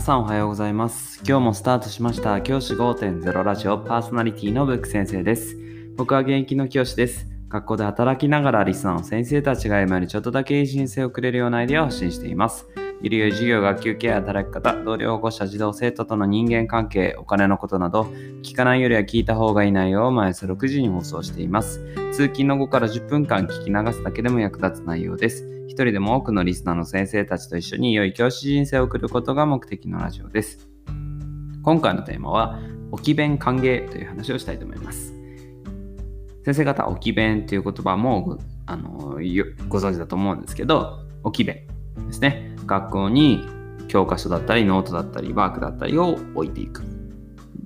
さんおはようございます。今日もスタートしました教師5.0ラジオパーソナリティのブック先生です。僕は現役の教師です。学校で働きながらリスナーの先生たちが今よりちょっとだけいい人生をくれるようなアイデアを発信しています。ゆるゆる授業、学級ケア、働き方、同僚保護者、児童生徒との人間関係、お金のことなど、聞かないよりは聞いた方がいい内容を毎朝6時に放送しています。通勤の後から10分間聞き流すだけでも役立つ内容です。一人でも多くのリスナーの先生たちと一緒に良い教師人生を送ることが目的のラジオです。今回のテーマは、置き弁歓迎という話をしたいと思います。先生方、置き弁という言葉もあのご存知だと思うんですけど、置き弁ですね。学校に教科書だったり、ノートだったり、ワークだったりを置いていく。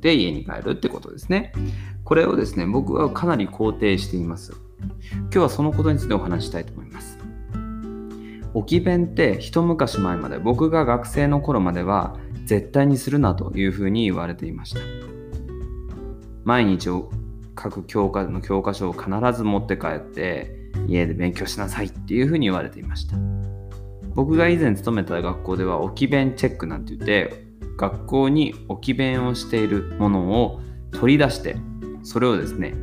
で、家に帰るってことですね。これをですね、僕はかなり肯定しています。今日はそのことについてお話ししたいと思います。置き弁って一昔前まで僕が学生の頃までは絶対にするなというふうに言われていました毎日を各教科の教科書を必ず持って帰って家で勉強しなさいっていうふうに言われていました僕が以前勤めた学校では置き弁チェックなんて言って学校に置き弁をしているものを取り出してそれをですね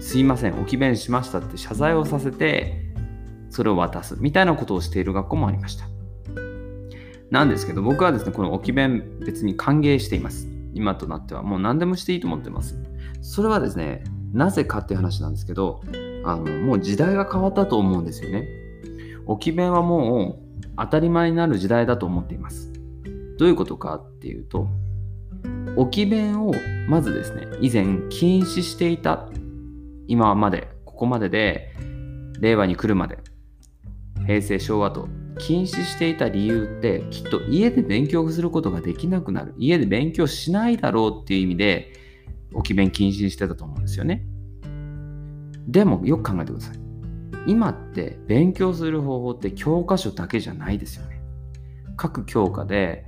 すいません置き弁しましたって謝罪をさせてそれを渡すみたいなことをしている学校もありました。なんですけど僕はですね、この置き弁別に歓迎しています。今となってはもう何でもしていいと思ってます。それはですね、なぜかっていう話なんですけど、あのもう時代が変わったと思うんですよね。置き弁はもう当たり前になる時代だと思っています。どういうことかっていうと、置き弁をまずですね、以前禁止していた今まで、ここまでで、令和に来るまで、平成昭和と禁止していた理由ってきっと家で勉強することができなくなる。家で勉強しないだろうっていう意味で置き弁禁止してたと思うんですよね。でもよく考えてください。今って勉強する方法って教科書だけじゃないですよね各教科で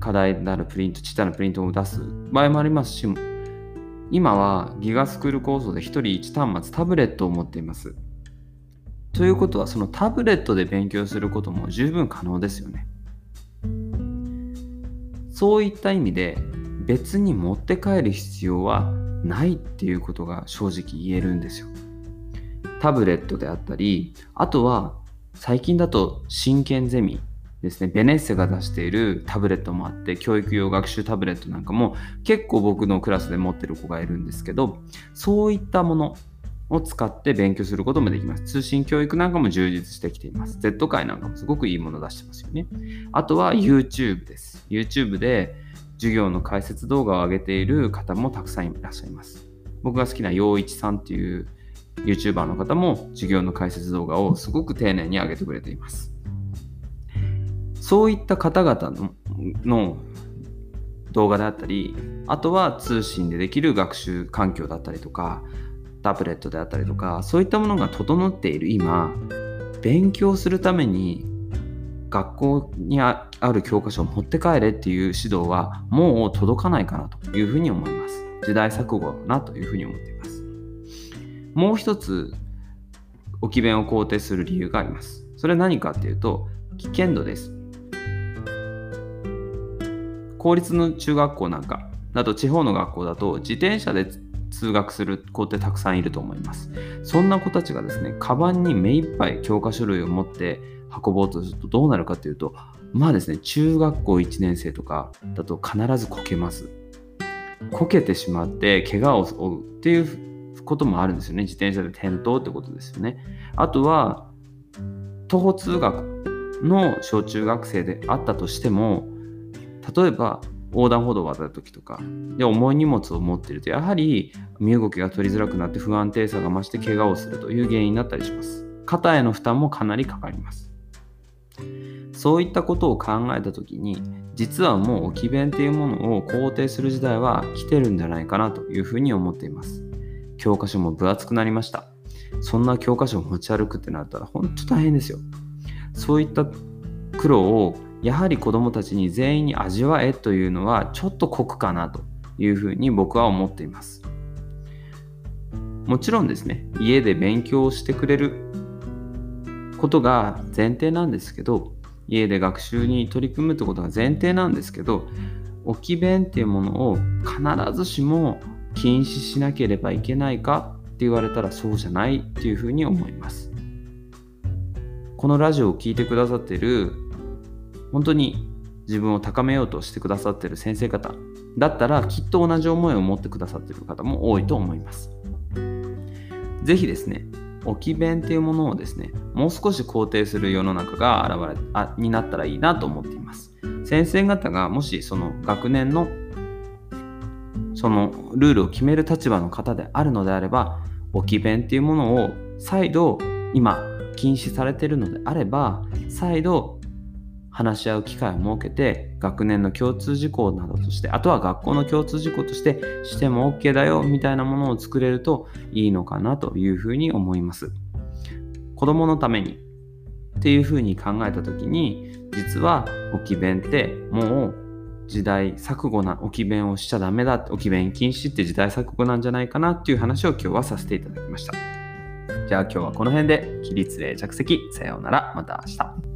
課題なるプリントちっちゃなプリントを出す場合もありますし今はギガスクール構想で1人1端末タブレットを持っていますということはそのタブレットで勉強することも十分可能ですよね。そういった意味で別に持って帰る必要はないっていうことが正直言えるんですよ。タブレットであったりあとは最近だと真剣ゼミですねベネッセが出しているタブレットもあって教育用学習タブレットなんかも結構僕のクラスで持ってる子がいるんですけどそういったものを使って勉強することもできます。通信教育なんかも充実してきています。Z 界なんかもすごくいいもの出してますよね。あとは YouTube です。YouTube で授業の解説動画を上げている方もたくさんいらっしゃいます。僕が好きな陽一さんっていう YouTuber の方も授業の解説動画をすごく丁寧に上げてくれています。そういった方々のの動画であったり、あとは通信でできる学習環境だったりとか、タブレットであったりとかそういったものが整っている。今勉強するために学校にある教科書を持って帰れっていう指導はもう届かないかなというふうに思います。時代錯誤だなというふうに思っています。もう一つ置き弁を肯定する理由がありますそれは何かっていうと危険度です公立の中学校なんかだと地方の学校だと自転車で通学する子ってたくさんいると思います。そんな子たちがですね、カバンに目いっぱい教科書類を持って運ぼうとするとどうなるかというと、まあですね、中学校1年生とかだと必ずこけます。こけてしまって怪我を負うっていうこともあるんですよね。自転車で転倒ってことですよね。あとは、徒歩通学の小中学生であったとしても、例えば横断歩道を渡るときとかで重い荷物を持っているとやはり身動きが取りづらくなって不安定さが増して怪我をするという原因になったりします肩への負担もかなりかかりますそういったことを考えたときに実はもう置き弁っていうものを肯定する時代は来てるんじゃないかなというふうに思っています教科書も分厚くなりましたそんな教科書を持ち歩くってなったら本当大変ですよそういった苦労をやはり子どもたちに全員に味わえというのはちょっと酷かなというふうに僕は思っています。もちろんですね、家で勉強をしてくれることが前提なんですけど、家で学習に取り組むってことが前提なんですけど置き弁っていうものを必ずしも禁止しなければいけないかって言われたらそうじゃないっていうふうに思います。このラジオを聴いてくださってる本当に自分を高めようとしてくださってる先生方だったらきっと同じ思いを持ってくださってる方も多いと思います。是非ですね置き弁っていうものをですねもう少し肯定する世の中が現れあになったらいいなと思っています。先生方がもしその学年のそのルールを決める立場の方であるのであれば置き弁っていうものを再度今禁止されているのであれば再度話し合う機会を設けて学年の共通事項などとしてあとは学校の共通事項としてしても OK だよみたいなものを作れるといいのかなというふうに思います。子供のためにっていうふうに考えた時に実は置き弁ってもう時代錯誤な置き弁をしちゃダメだ。置き弁禁止って時代錯誤なんじゃないかなっていう話を今日はさせていただきました。じゃあ今日はこの辺で起立例着席。さようなら。また明日。